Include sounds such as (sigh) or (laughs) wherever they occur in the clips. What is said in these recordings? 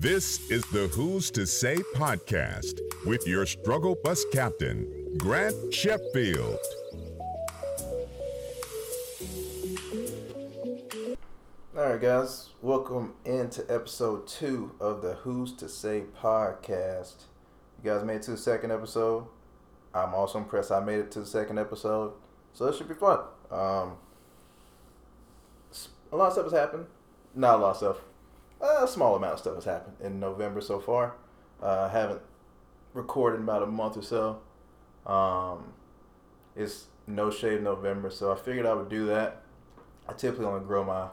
This is the Who's to Say podcast with your struggle bus captain, Grant Sheffield. All right, guys, welcome into episode two of the Who's to Say podcast. You guys made it to the second episode. I'm also impressed I made it to the second episode, so it should be fun. Um, a lot of stuff has happened. Not a lot of stuff. A small amount of stuff has happened in November so far. Uh, I haven't recorded in about a month or so. Um, it's no shave November, so I figured I would do that. I typically only grow my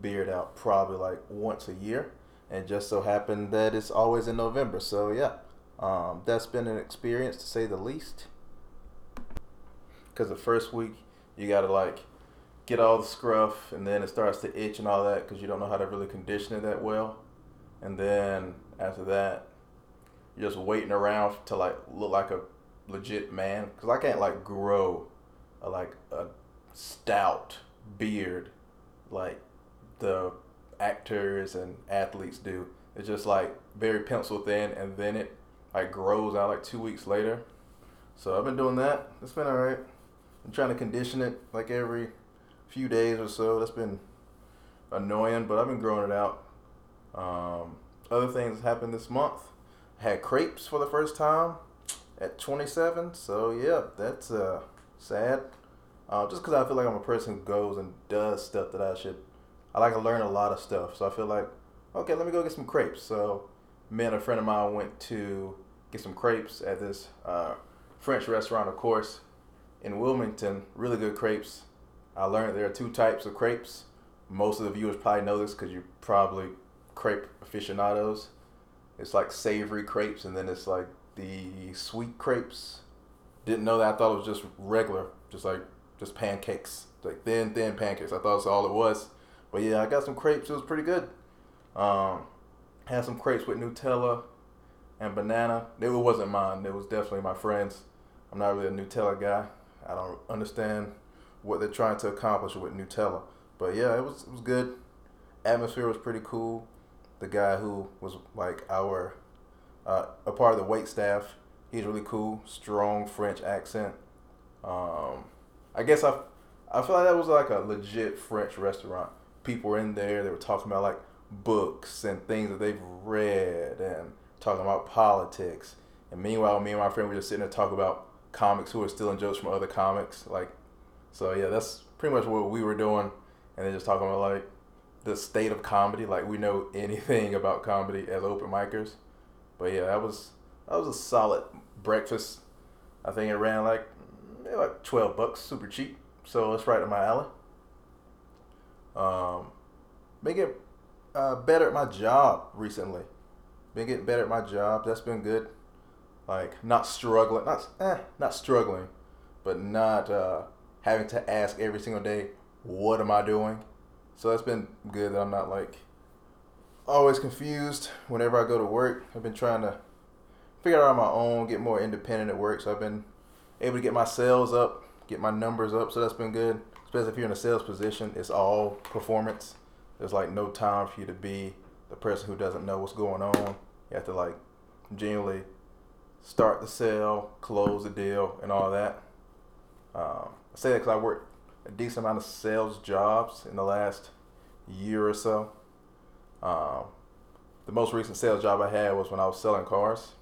beard out probably like once a year, and just so happened that it's always in November. So yeah, um, that's been an experience to say the least. Because the first week you gotta like get all the scruff, and then it starts to itch and all that because you don't know how to really condition it that well. And then after that, you're just waiting around to like look like a legit man because I can't like grow a like a stout beard like the actors and athletes do. It's just like very pencil thin, and then it like grows out like two weeks later. So I've been doing that. It's been alright. I'm trying to condition it like every few days or so. That's been annoying, but I've been growing it out. Um, other things happened this month. Had crepes for the first time at 27. So yeah, that's uh, sad. Uh, just because I feel like I'm a person who goes and does stuff that I should. I like to learn a lot of stuff, so I feel like, okay, let me go get some crepes. So me and a friend of mine went to get some crepes at this uh, French restaurant, of course, in Wilmington. Really good crepes. I learned there are two types of crepes. Most of the viewers probably know this because you're probably crepe aficionados. It's like savory crepes, and then it's like the sweet crepes. Didn't know that. I thought it was just regular, just like just pancakes, like thin, thin pancakes. I thought that's all it was. But yeah, I got some crepes. It was pretty good. Um, had some crepes with Nutella and banana. It wasn't mine. It was definitely my friend's. I'm not really a Nutella guy. I don't understand what they're trying to accomplish with Nutella. But yeah, it was it was good. Atmosphere was pretty cool. The guy who was like our uh, a part of the wait staff, he's really cool. Strong French accent. Um, I guess I I feel like that was like a legit French restaurant. People were in there. They were talking about like books and things that they've read and talking about politics. And meanwhile, me and my friend were just sitting there talking about comics who are stealing jokes from other comics. Like, so yeah, that's pretty much what we were doing. And then just talking about like the state of comedy. Like we know (laughs) anything about comedy as open micers. But yeah, that was that was a solid breakfast. I think it ran like like twelve bucks, super cheap. So it's right in my alley. Um, been getting uh, better at my job recently. Been getting better at my job. That's been good. Like not struggling, not eh, not struggling, but not uh, having to ask every single day, what am I doing? So that's been good that I'm not like always confused whenever I go to work. I've been trying to figure out on my own, get more independent at work. So I've been able to get my sales up, get my numbers up. So that's been good. Especially if you're in a sales position, it's all performance. There's like no time for you to be the person who doesn't know what's going on. You have to like genuinely start the sale, close the deal, and all that. Um, I say that because I worked a decent amount of sales jobs in the last year or so. Um, the most recent sales job I had was when I was selling cars,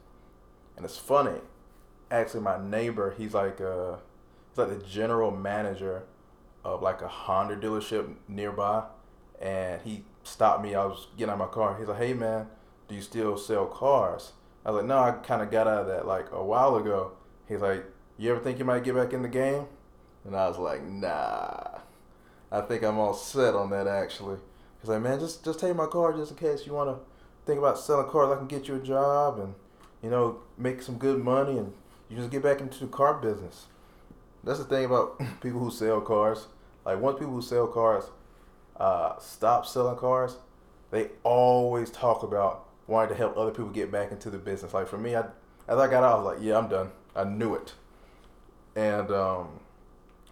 and it's funny. Actually, my neighbor, he's like uh, he's like the general manager of like a Honda dealership nearby, and he stopped me. I was getting out of my car. He's like, "Hey man, do you still sell cars?" I was like, "No, I kind of got out of that like a while ago." He's like, "You ever think you might get back in the game?" And I was like, "Nah, I think I'm all set on that actually." He's like, "Man, just just take my car just in case you want to think about selling cars. I can get you a job and you know make some good money and you just get back into the car business." That's the thing about (laughs) people who sell cars. Like once people who sell cars uh, stop selling cars, they always talk about wanting to help other people get back into the business. Like for me, I as I got out, I was like, yeah, I'm done. I knew it. And um,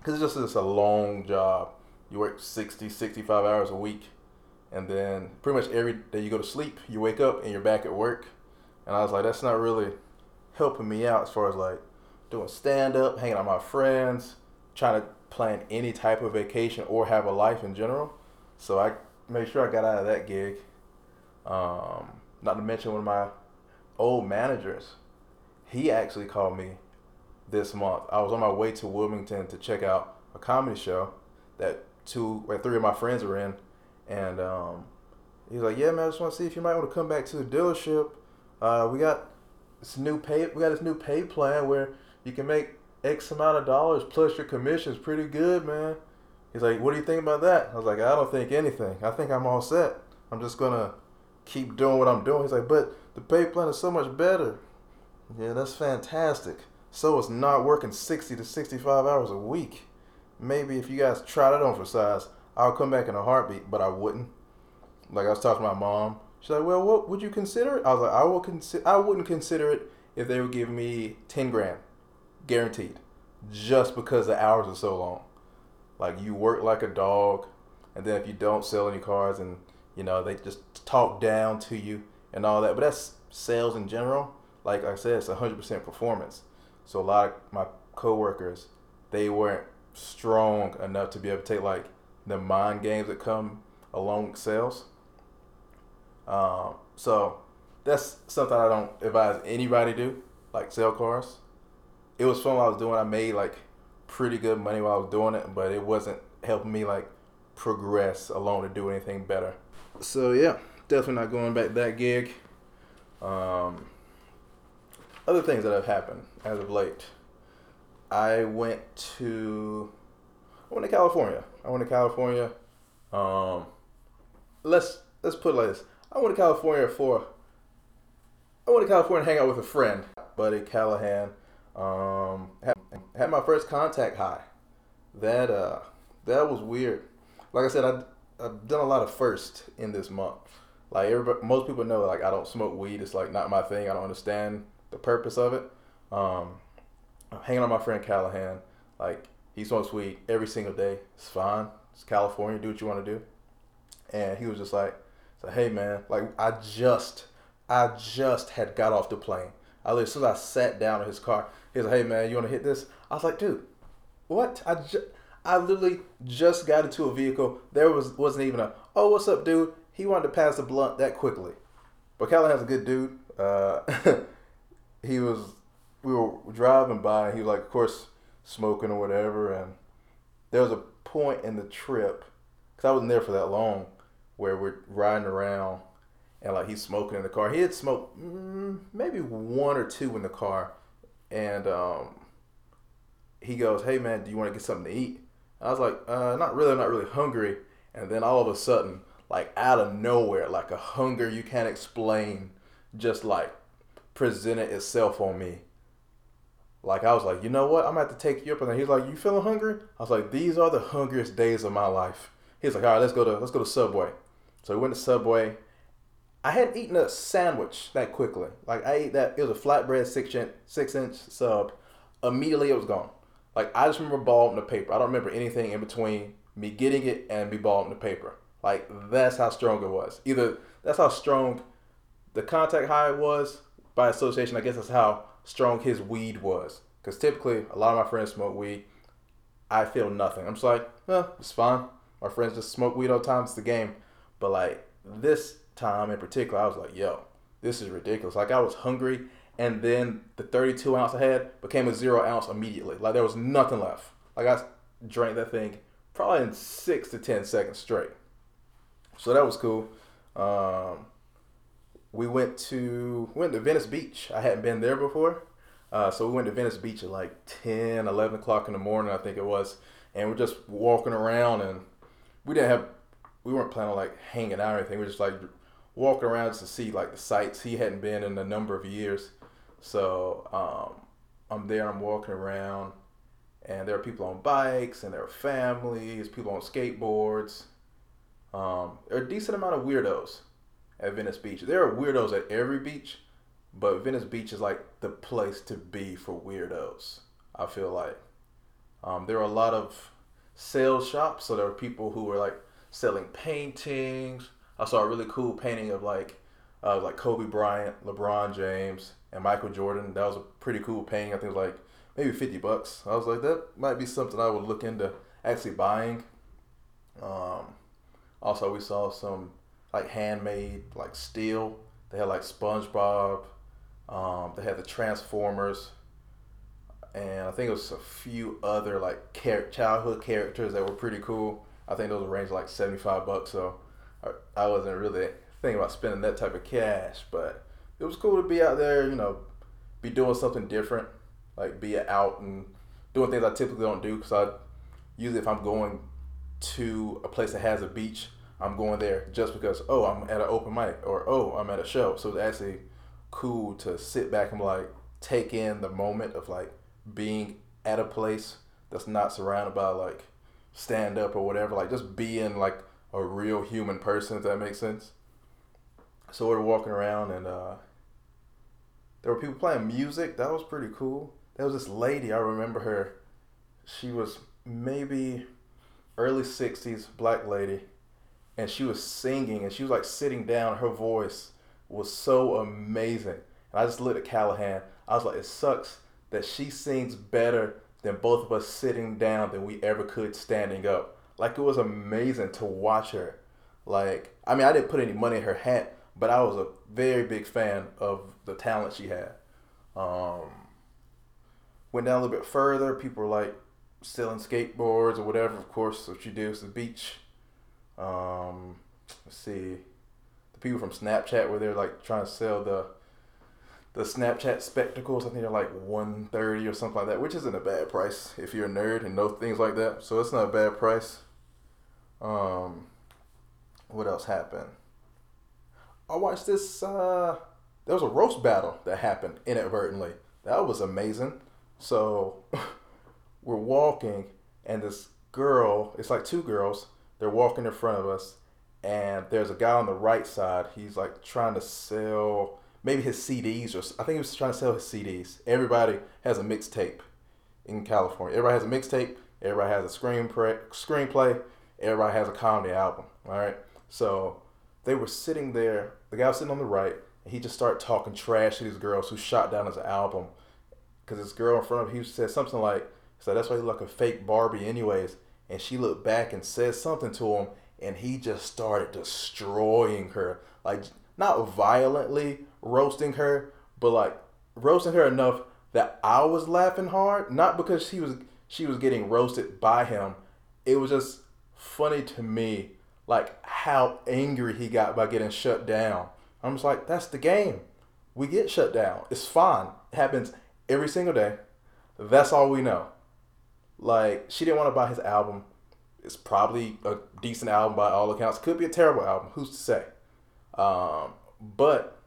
cause it's just it's a long job. You work 60, 65 hours a week, and then pretty much every day you go to sleep, you wake up and you're back at work. And I was like, that's not really helping me out as far as like doing stand up, hanging out with my friends, trying to plan any type of vacation or have a life in general. So I made sure I got out of that gig. Um, not to mention one of my old managers, he actually called me this month. I was on my way to Wilmington to check out a comedy show that two or three of my friends were in, and um, he was like, "Yeah, man, I just want to see if you might want to come back to the dealership. Uh, we got this new pay. We got this new pay plan where you can make X amount of dollars plus your commission's pretty good, man." He's like, "What do you think about that?" I was like, "I don't think anything. I think I'm all set. I'm just gonna keep doing what I'm doing." He's like, "But the pay plan is so much better." Yeah, that's fantastic. So it's not working 60 to 65 hours a week. Maybe if you guys try that on for size, I'll come back in a heartbeat, but I wouldn't. Like I was talking to my mom. She's like, "Well, what would you consider it?" I was like, "I will consider. I wouldn't consider it if they would give me ten grand, guaranteed, just because the hours are so long. Like you work like a dog, and then if you don't sell any cars, and you know they just talk down to you and all that. But that's sales in general. Like I said, it's hundred percent performance. So a lot of my coworkers, they weren't strong enough to be able to take like the mind games that come along with sales. Um, so that's something I don't advise anybody to do, like sell cars. It was fun I was doing. I made like pretty good money while I was doing it, but it wasn't helping me like progress along to do anything better. So yeah, definitely not going back that gig. Um, other things that have happened as of late. I went to I went to California. I went to California. Um, let's let's put it like this. I went to California for I went to California to hang out with a friend, buddy Callahan. Um, had, had my first contact high. That uh, that was weird. Like I said, I I've done a lot of first in this month. Like everybody, most people know, like I don't smoke weed. It's like not my thing. I don't understand the purpose of it. Um, I'm hanging on my friend Callahan. Like he smokes weed every single day. It's fine. It's California. Do what you want to do. And he was just like, so hey man, like I just, I just had got off the plane. I as soon as I sat down in his car, he was like, hey man, you want to hit this? I was like, dude, what? I just, I literally just got into a vehicle. There was wasn't even a, oh what's up, dude? He wanted to pass the blunt that quickly. But Callahan's a good dude. Uh, (laughs) he was, we were driving by, and he was like, of course smoking or whatever. And there was a point in the trip, because I wasn't there for that long, where we're riding around and like he's smoking in the car. He had smoked mm, maybe one or two in the car. And um, he goes, Hey man, do you want to get something to eat? And I was like, uh, Not really, I'm not really hungry. And then all of a sudden, like out of nowhere, like a hunger you can't explain, just like presented itself on me like I was like, you know what? I'm gonna have to take you up on that. He's like, you feeling hungry? I was like, these are the hungriest days of my life. He's like, all right, let's go to let's go to Subway. So we went to Subway. I hadn't eaten a sandwich that quickly. Like I ate that. It was a flatbread six inch six inch sub. Immediately it was gone. Like I just remember ball in the paper. I don't remember anything in between me getting it and me ball in the paper. Like that's how strong it was. Either that's how strong the contact high was by association. I guess that's how strong his weed was. Because typically, a lot of my friends smoke weed. I feel nothing. I'm just like, eh, it's fine. My friends just smoke weed all the time. It's the game. But like this time in particular, I was like, yo, this is ridiculous. Like I was hungry, and then the 32 ounce I had became a zero ounce immediately. Like there was nothing left. Like I drank that thing probably in six to 10 seconds straight. So that was cool. Um, we went to went to Venice Beach. I hadn't been there before. Uh, so we went to Venice Beach at like 10, 11 o'clock in the morning, I think it was. And we're just walking around and we didn't have, we weren't planning on like hanging out or anything. We are just like walking around just to see like the sights. He hadn't been in a number of years. So um, I'm there, I'm walking around and there are people on bikes and there are families, people on skateboards. Um, there are a decent amount of weirdos at Venice Beach. There are weirdos at every beach, but Venice Beach is like the place to be for weirdos. I feel like um, there are a lot of sales shops, so there are people who are like selling paintings, I saw a really cool painting of like uh, like Kobe Bryant, LeBron James, and Michael Jordan. That was a pretty cool painting. I think it was like maybe fifty bucks. I was like, that might be something I would look into actually buying. Um, also, we saw some like handmade like steel. They had like SpongeBob. Um, they had the Transformers, and I think it was a few other like char- childhood characters that were pretty cool. I think those ranged like seventy five bucks. So I, I wasn't really thinking about spending that type of cash, but it was cool to be out there. You know, be doing something different, like be out and doing things I typically don't do because I usually if I'm going to a place that has a beach, I'm going there just because oh I'm at an open mic or oh I'm at a show. So it's actually cool to sit back and like take in the moment of like being at a place that's not surrounded by like stand up or whatever. Like just being like a real human person if that makes sense. So we're walking around and uh, there were people playing music. That was pretty cool. There was this lady I remember her. She was maybe early 60s black lady and she was singing and she was like sitting down her voice was so amazing. And i just looked at callahan. I was like it sucks that she sings better than both of us sitting down than we ever could standing up. Like it was amazing to watch her. Like i mean i didn't put any money in her hat but i was a very big fan of the talent she had. Um, went down a little bit further. People were like selling skateboards or whatever. Of course, what you do is the beach. Um, let's see, the people from Snapchat where they're like trying to sell the the Snapchat spectacles. I think they're like one thirty or something like that, which isn't a bad price if you're a nerd and know things like that. So it's not a bad price. Um, what else happened? I watched this. Uh, there was a roast battle that happened inadvertently. That was amazing. So (laughs) we're walking and this girl, it's like two girls, they're walking in front of us and there's a guy on the right side. He's like trying to sell maybe his CDs or I think he was trying to sell his CDs. Everybody has a mixtape in California. Everybody has a mixtape. Everybody has a screenplay. Screenplay. Everybody has a comedy album. All right. So they were sitting there. The guy was sitting on the right, and he just started talking trash to these girls who shot down his album. Because this girl in front of him, he said something like, so that's why he looked like a fake Barbie, anyways. And she looked back and said something to him, and he just started destroying her, like not violently roasting her, but like roasting her enough that I was laughing hard. Not because she was she was getting roasted by him. It was just funny to me, like how angry he got by getting shut down. I'm just like, that's the game. We get shut down. It's fine. It happens every single day. That's all we know. Like she didn't want to buy his album. It's probably a decent album by all accounts. Could be a terrible album. Who's to say? Um, but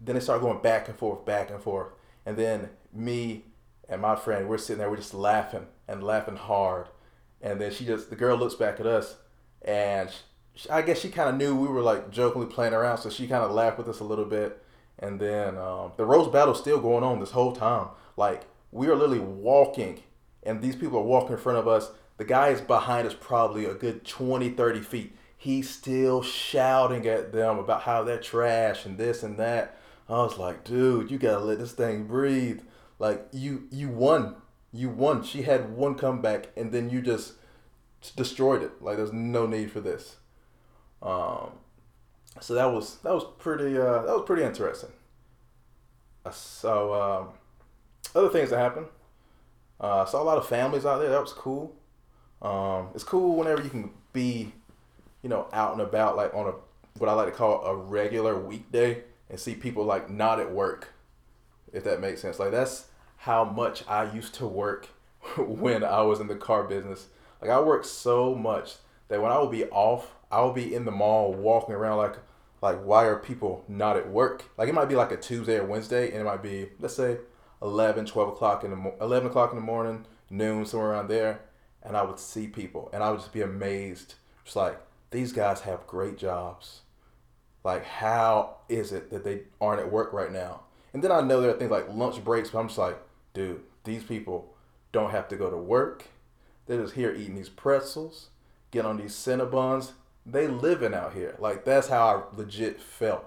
then they start going back and forth, back and forth, and then me and my friend, we're sitting there, we're just laughing and laughing hard, and then she just the girl looks back at us, and she, I guess she kind of knew we were like jokingly playing around, so she kind of laughed with us a little bit, and then um, the roast battle's still going on this whole time. Like we are literally walking and these people are walking in front of us. The guy is behind us probably a good 20, 30 feet. He's still shouting at them about how they're trash and this and that. I was like, dude, you gotta let this thing breathe. Like you you won. You won. She had one comeback and then you just destroyed it. Like there's no need for this. Um so that was that was pretty uh that was pretty interesting. Uh, so um other things that happened. Uh, saw a lot of families out there. That was cool. Um, it's cool whenever you can be, you know, out and about, like on a what I like to call a regular weekday, and see people like not at work. If that makes sense, like that's how much I used to work (laughs) when I was in the car business. Like I worked so much that when I would be off, I would be in the mall walking around like like why are people not at work? Like it might be like a Tuesday or Wednesday, and it might be let's say 11, 12 o'clock in the mo- 11 o'clock in the morning, noon, somewhere around there, and I would see people, and I would just be amazed. Just like these guys have great jobs. Like, how is it that they aren't at work right now? And then I know there are things like lunch breaks, but I'm just like, dude, these people don't have to go to work. They're just here eating these pretzels, get on these Cinnabons, they living out here. Like that's how I legit felt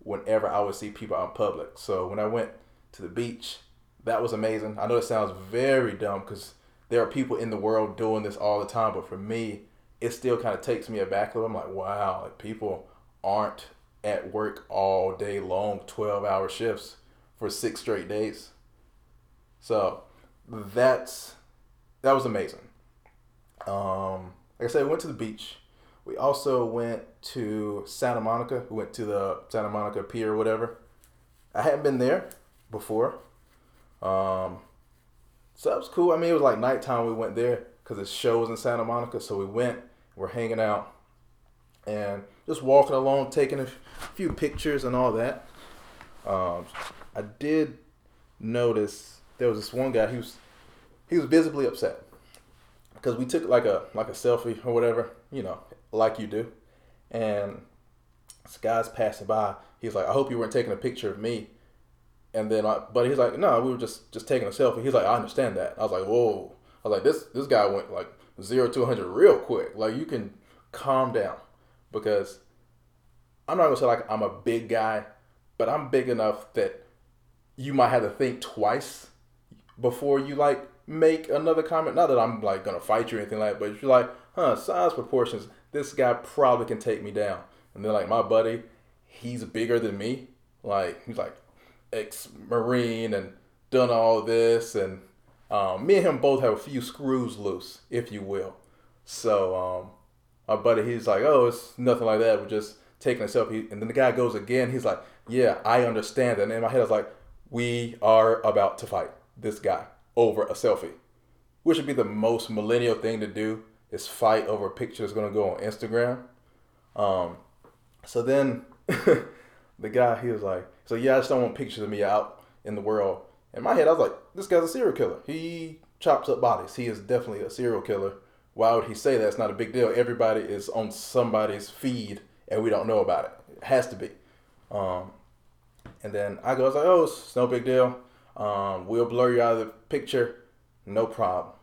whenever I would see people out in public. So when I went to the beach, that was amazing. I know it sounds very dumb because there are people in the world doing this all the time, but for me, it still kind of takes me aback. I'm like, wow, like people aren't at work all day long, 12 hour shifts for six straight days. So that's that was amazing. Um, like I said, we went to the beach. We also went to Santa Monica. We went to the Santa Monica Pier or whatever. I hadn't been there before. Um, so that was cool. I mean, it was like nighttime. We went there because the show was in Santa Monica. So we went. We're hanging out and just walking along, taking a few pictures and all that. Um, I did notice there was this one guy. He was he was visibly upset because we took like a like a selfie or whatever, you know, like you do, and this guy's passing by. He's like, "I hope you weren't taking a picture of me." And then, I, but he's like, "No, we were just just taking a selfie." He's like, "I understand that." I was like, "Whoa!" I was like, "This this guy went like zero to hundred real quick. Like you can calm down." because I'm not gonna say like I'm a big guy, but I'm big enough that you might have to think twice before you like make another comment. Not that I'm like gonna fight you or anything like that, but if you're like, huh, size proportions, this guy probably can take me down. And then like my buddy, he's bigger than me. Like he's like ex marine and done all this and um, me and him both have a few screws loose, if you will. So um, my buddy, he's like, oh, it's nothing like that. We're just taking a selfie. And then the guy goes again. He's like, yeah, I understand. And in my head, I was like, we are about to fight this guy over a selfie, which would be the most millennial thing to do is fight over a picture that's going to go on Instagram. Um, so then (laughs) the guy, he was like, so yeah, I just don't want pictures of me out in the world. In my head, I was like, this guy's a serial killer. He chops up bodies. He is definitely a serial killer why would he say that? It's not a big deal. Everybody is on somebody's feed and we don't know about it. It has to be. Um, and then I go, I was like, oh, it's no big deal. Um, we'll blur you out of the picture. No problem.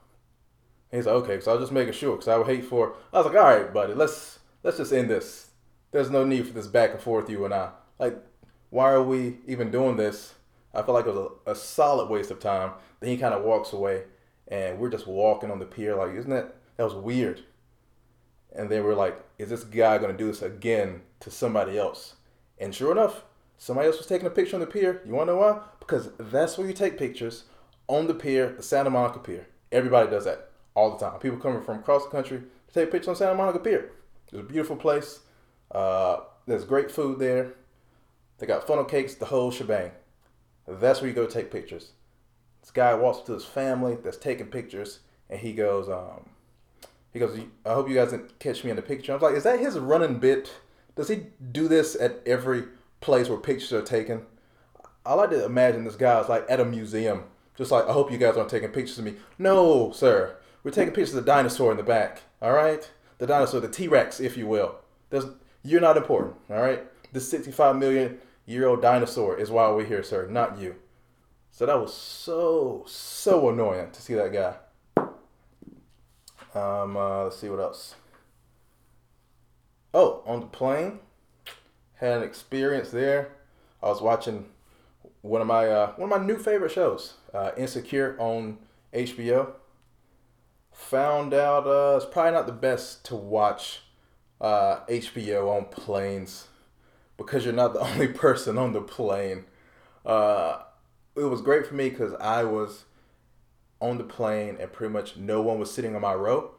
He's like, okay, so I was just making sure because I would hate for. I was like, all right, buddy, let's let's just end this. There's no need for this back and forth, you and I. Like, why are we even doing this? I feel like it was a, a solid waste of time. Then he kind of walks away, and we're just walking on the pier. Like, isn't that that was weird. And then we're like, is this guy to do this again to somebody else? And sure enough, somebody else was taking a picture on the pier. You want to know why? Because that's where you take pictures on the pier, the Santa Monica Pier. Everybody does that all the time. People coming from across the country to take pictures on Santa Monica Pier. It's a beautiful place. Uh, there's great food there. They got funnel cakes, the whole shebang. That's where you go take pictures. This guy walks up to his family that's taking pictures, and he goes, um, he goes, I hope you guys didn't catch me in the picture. I was like, is that his running bit? Does he do this at every place where pictures are taken? I like to imagine this guy is like at a museum, just like, I hope you guys aren't taking pictures of me. No, sir. We're taking pictures of the dinosaur in the back. All right? The dinosaur, the T Rex, if you will. There's, you're not important. All right? The 65 million year old dinosaur is why we're here, sir, not you. So that was so, so annoying to see that guy. Um, uh, let's see what else. Oh, on the plane, had an experience there. I was watching one of my uh, one of my new favorite shows, uh, Insecure on HBO. Found out uh, it's probably not the best to watch uh, HBO on planes because you're not the (laughs) only person on the plane. Uh, it was great for me because I was on the plane and pretty much no one was sitting on my row,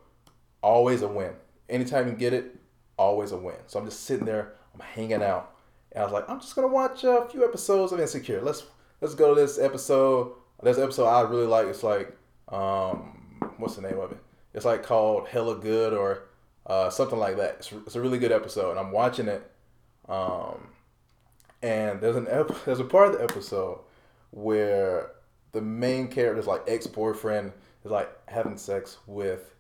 always a win. Anytime you get it, always a win. So I'm just sitting there, I'm hanging out, and I was like, I'm just gonna watch a few episodes of Insecure. Let's let's go to this episode. This episode I really like. It's like, um, what's the name of it? It's like called Hella Good or uh, something like that. It's, it's a really good episode, and I'm watching it. Um, and there's an ep- (laughs) there's a part of the episode where the main character's like ex boyfriend is like having sex with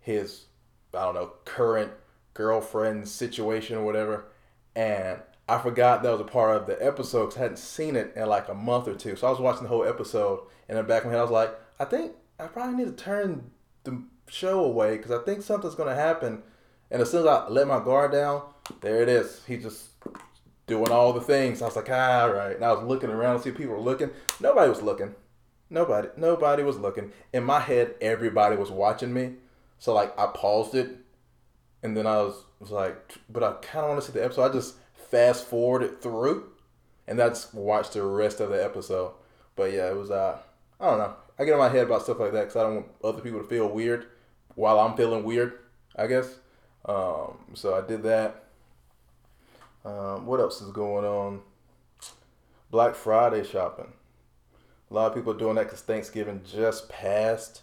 his I don't know current girlfriend situation or whatever, and I forgot that was a part of the episode because I hadn't seen it in like a month or two. So I was watching the whole episode, and in the back of my head I was like, I think I probably need to turn the show away because I think something's gonna happen, And as soon as I let my guard down, there it is. He just doing all the things. I was like, ah, all right. And I was looking around to see people were looking. Nobody was looking. Nobody. Nobody was looking. In my head, everybody was watching me. So like I paused it, and then I was was like, but I kind of want to see the episode. I just fast forwarded through, and that's watched the rest of the episode. But yeah, it was uh, I don't know. I get in my head about stuff like that because I don't want other people to feel weird while I'm feeling weird. I guess. Um, so I did that. Um, what else is going on? Black Friday shopping. A lot of people are doing that because Thanksgiving just passed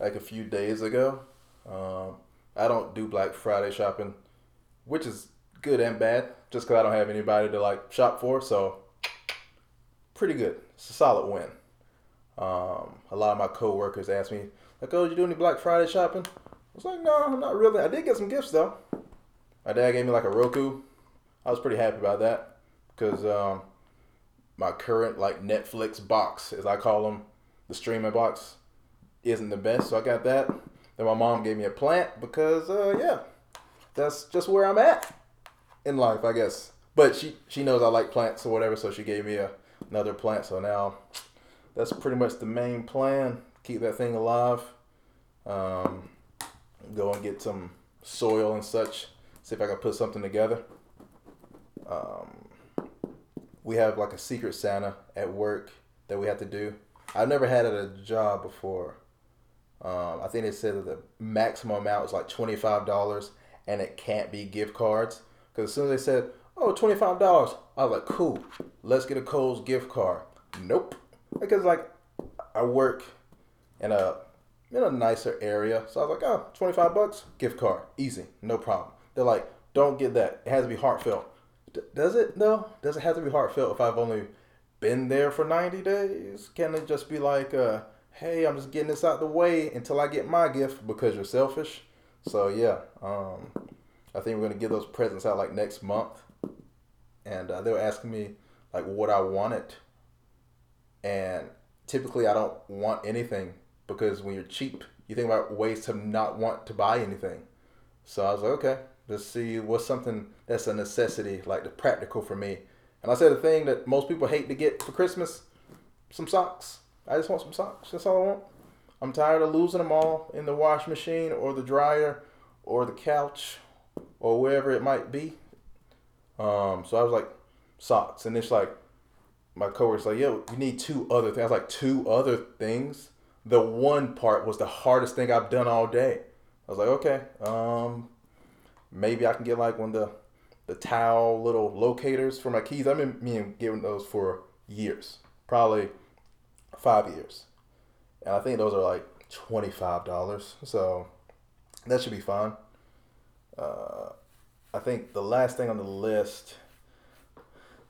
like a few days ago. Um, I don't do Black Friday shopping, which is good and bad, just because I don't have anybody to like shop for. So, pretty good. It's a solid win. Um, a lot of my coworkers ask me, like, "Oh, did you do any Black Friday shopping?" I was like, "No, not really. I did get some gifts though. My dad gave me like a Roku I was pretty happy about that because um, my current like Netflix box, as I call them, the streaming box, isn't the best. So I got that. Then my mom gave me a plant because uh, yeah, that's just where I'm at in life, I guess. But she she knows I like plants or whatever, so she gave me a, another plant. So now that's pretty much the main plan. Keep that thing alive. Um, go and get some soil and such. See if I can put something together. Um, we have like a secret Santa at work that we have to do. I've never had it at a job before. Um, I think they said that the maximum amount is like twenty five dollars, and it can't be gift cards. Because as soon as they said, "Oh, twenty five dollars," I was like, "Cool, let's get a Kohl's gift card." Nope, because like I work in a in a nicer area, so I was like, "Oh, 25 bucks, gift card, easy, no problem." They're like, "Don't get that. It has to be heartfelt." Does it though? Does it have to be heartfelt if I've only been there for 90 days? Can it just be like, uh, hey, I'm just getting this out the way until I get my gift because you're selfish? So yeah, um, I think we're gonna give those presents out like next month, and uh, they were asking me like what I wanted, and typically I don't want anything because when you're cheap, you think about ways to not want to buy anything. So I was like, okay, let's see what's something that's a necessity, like the practical for me. And I said the thing that most people hate to get for Christmas, some socks. I just want some socks. That's all I want. I'm tired of losing them all in the wash machine or the dryer or the couch or wherever it might be. Um, so I was like, socks. And it's like, my coworker's like, yo, you need two other things. I was like, two other things? The one part was the hardest thing I've done all day. I was like, okay, um, maybe I can get like one of the the Tile little locators for my keys. I've been meaning giving those for years, probably five years, and I think those are like twenty five dollars. So that should be fine. Uh, I think the last thing on the list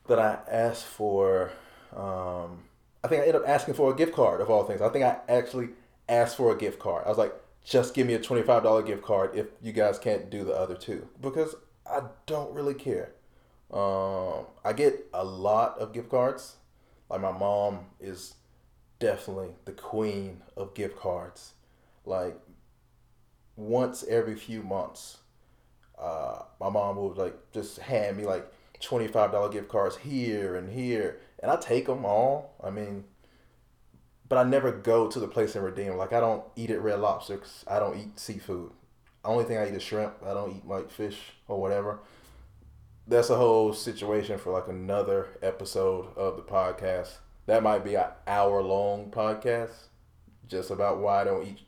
that I asked for, um, I think I ended up asking for a gift card of all things. I think I actually asked for a gift card. I was like, just give me a twenty five dollar gift card if you guys can't do the other two because I don't really care. Um, I get a lot of gift cards. Like my mom is definitely the queen of gift cards. Like once every few months, uh, my mom would like just hand me like twenty five dollar gift cards here and here, and I take them all. I mean, but I never go to the place and redeem. Like I don't eat at Red Lobster because I don't eat seafood. Only thing I eat is shrimp. I don't eat like fish or whatever. That's a whole situation for like another episode of the podcast. That might be an hour long podcast just about why I don't eat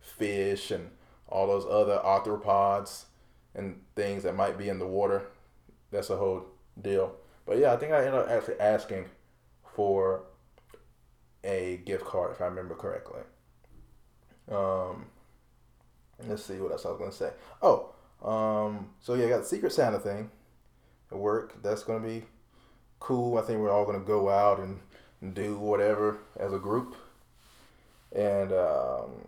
fish and all those other arthropods and things that might be in the water. That's a whole deal. But yeah, I think I ended up actually asking for a gift card if I remember correctly. Um, let's see what else I was gonna say. Oh, um, so yeah, I got the Secret Santa thing at work. That's gonna be cool. I think we're all gonna go out and, and do whatever as a group. And um,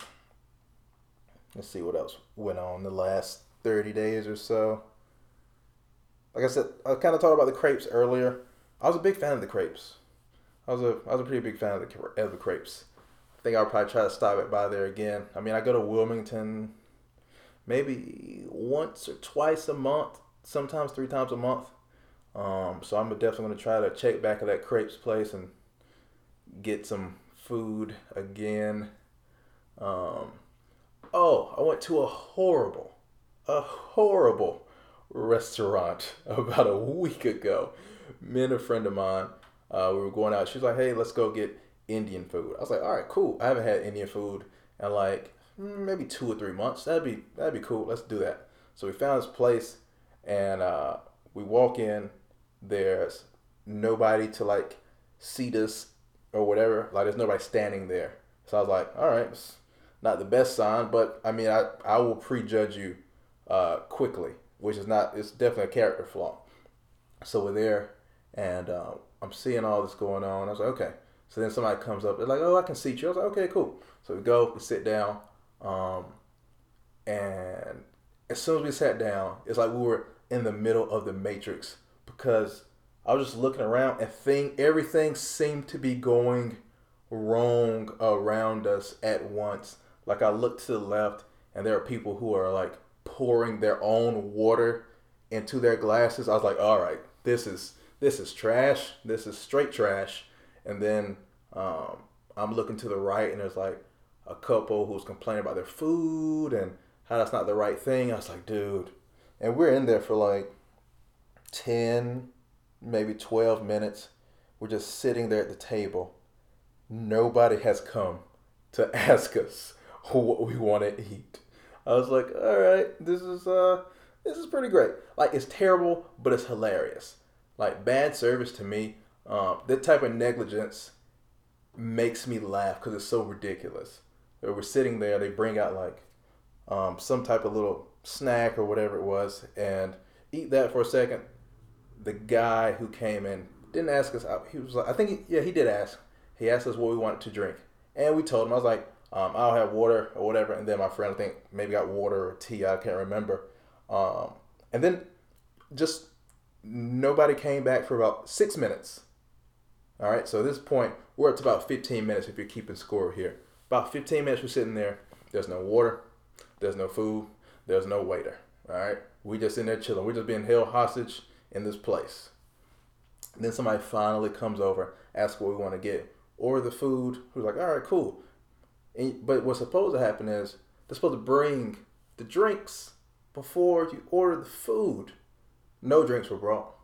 let's see what else went on the last thirty days or so. Like I said, I kind of talked about the crepes earlier. I was a big fan of the crepes. I was a I was a pretty big fan of the of the crepes. I think I'll probably try to stop it by there again. I mean, I go to Wilmington maybe once or twice a month, sometimes three times a month. Um, so I'm definitely gonna try to check back at that crepes place and get some food again. Um, oh, I went to a horrible, a horrible restaurant (laughs) about a week ago. Me and a friend of mine, uh, we were going out. She was like, "Hey, let's go get Indian food." I was like, "All right, cool. I haven't had Indian food in like mm, maybe two or three months. That'd be that'd be cool. Let's do that." So we found this place, and uh, we walk in. There's nobody to like seat us or whatever. Like there's nobody standing there. So I was like, all right, not the best sign, but I mean, I I will prejudge you uh, quickly, which is not. It's definitely a character flaw. So we're there, and uh, I'm seeing all this going on. I was like, okay. So then somebody comes up. They're like, oh, I can seat you. I was like, okay, cool. So we go, we sit down, um, and as soon as we sat down, it's like we were in the middle of the matrix because I was just looking around and thing everything seemed to be going wrong around us at once. Like I looked to the left and there are people who are like pouring their own water into their glasses. I was like, all right, this is this is trash. This is straight trash. And then um, I'm looking to the right and there's like a couple who's complaining about their food and how that's not the right thing. I was like, dude. And we're in there for like 10, maybe 12 minutes. We're just sitting there at the table. Nobody has come to (laughs) ask us what we want to eat. I was like, all right, this is uh this is pretty great. Like it's terrible, but it's hilarious. Like bad service to me, um, that type of negligence makes me laugh because it's so ridiculous. We're sitting there, they bring out like um, some type of little snack or whatever it was, and eat that for a second the guy who came in didn't ask us. He was like, I think, he, yeah, he did ask. He asked us what we wanted to drink, and we told him. I was like, um, I'll have water or whatever. And then my friend, I think maybe got water or tea. I can't remember. Um, and then just nobody came back for about six minutes. All right, so at this point, we're up to about 15 minutes if you're keeping score here. About 15 minutes we're sitting there. There's no water, there's no food, there's no waiter. All right, we just in there chilling. We're just being held hostage in this place. And then somebody finally comes over, asks what we want to get, or the food. Who's like, all right, cool. And, but what's supposed to happen is they're supposed to bring the drinks before you order the food. No drinks were brought.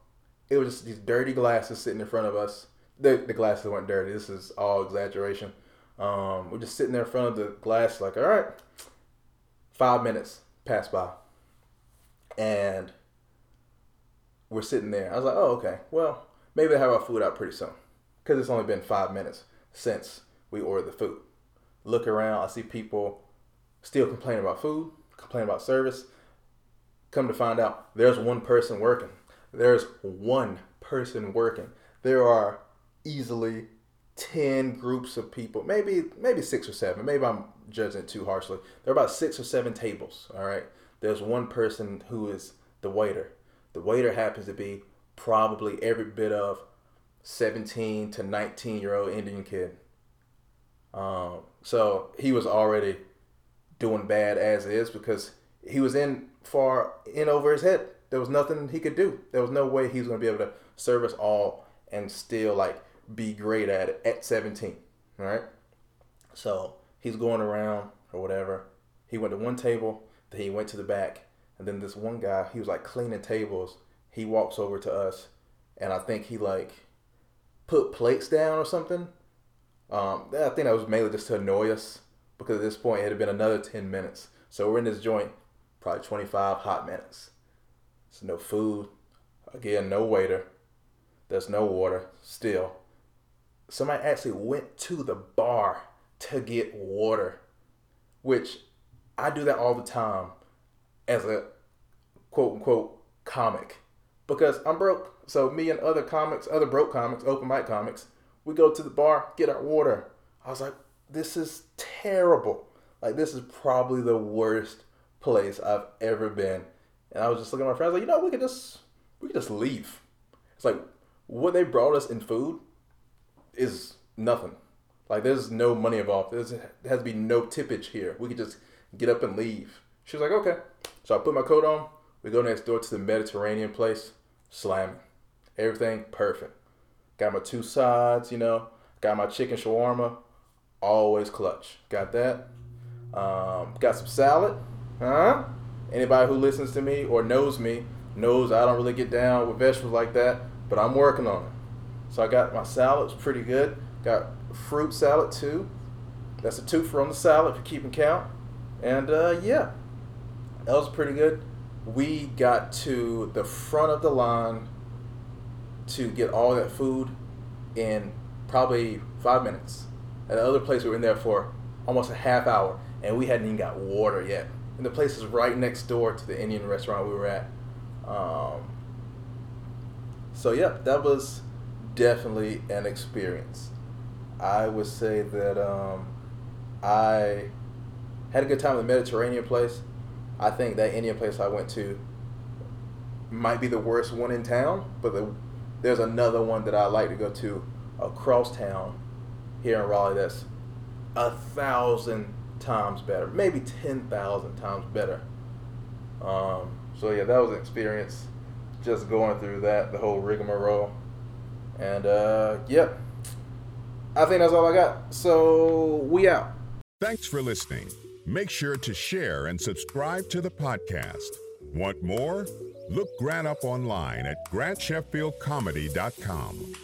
It was just these dirty glasses sitting in front of us. The, the glasses weren't dirty. This is all exaggeration. Um, we're just sitting there in front of the glass, like, all right, five minutes pass by. And we're sitting there. I was like, oh, okay. Well, maybe they have our food out pretty soon. Because it's only been five minutes since we ordered the food. Look around, I see people still complaining about food, complaining about service. Come to find out, there's one person working. There's one person working. There are easily 10 groups of people, maybe maybe 6 or 7. Maybe I'm judging it too harshly. There are about 6 or 7 tables, all right? There's one person who is the waiter. The waiter happens to be probably every bit of 17 to 19 year old Indian kid. Um, so he was already doing bad as is because he was in far in over his head. There was nothing he could do. There was no way he was going to be able to service all and still like be great at it at 17. All right. So he's going around or whatever. He went to one table, then he went to the back, and then this one guy, he was like cleaning tables. He walks over to us, and I think he like put plates down or something. Um, I think that was mainly just to annoy us because at this point it had been another 10 minutes. So we're in this joint, probably 25 hot minutes. There's no food. Again, no waiter. There's no water. Still, somebody actually went to the bar to get water, which I do that all the time as a quote unquote comic because I'm broke. So me and other comics, other broke comics, open mic comics, we go to the bar, get our water. I was like, this is terrible. Like this is probably the worst place I've ever been. And I was just looking at my friends like, you know, we could just we could just leave. It's like what they brought us in food is nothing. Like there's no money involved. There's, there has to be no tippage here. We could just get up and leave She was like, okay. So I put my coat on. We go next door to the Mediterranean place. Slamming. Everything perfect. Got my two sides, you know. Got my chicken shawarma. Always clutch. Got that. Um, got some salad. Huh? Anybody who listens to me or knows me knows I don't really get down with vegetables like that, but I'm working on it. So I got my salad, it's pretty good. Got fruit salad too. That's a twofer on the salad for keeping count. And uh, yeah, that was pretty good. We got to the front of the line to get all that food in probably five minutes. At the other place, we were in there for almost a half hour, and we hadn't even got water yet. And the place is right next door to the Indian restaurant we were at. Um, so, yeah, that was definitely an experience. I would say that um, I had a good time in the Mediterranean place. I think that Indian place I went to might be the worst one in town, but the, there's another one that I like to go to across town here in Raleigh that's a thousand times better, maybe 10,000 times better. Um, so, yeah, that was an experience just going through that, the whole rigmarole. And, uh, yep. I think that's all I got. So, we out. Thanks for listening. Make sure to share and subscribe to the podcast. Want more? Look Grant up online at grantsheffieldcomedy.com.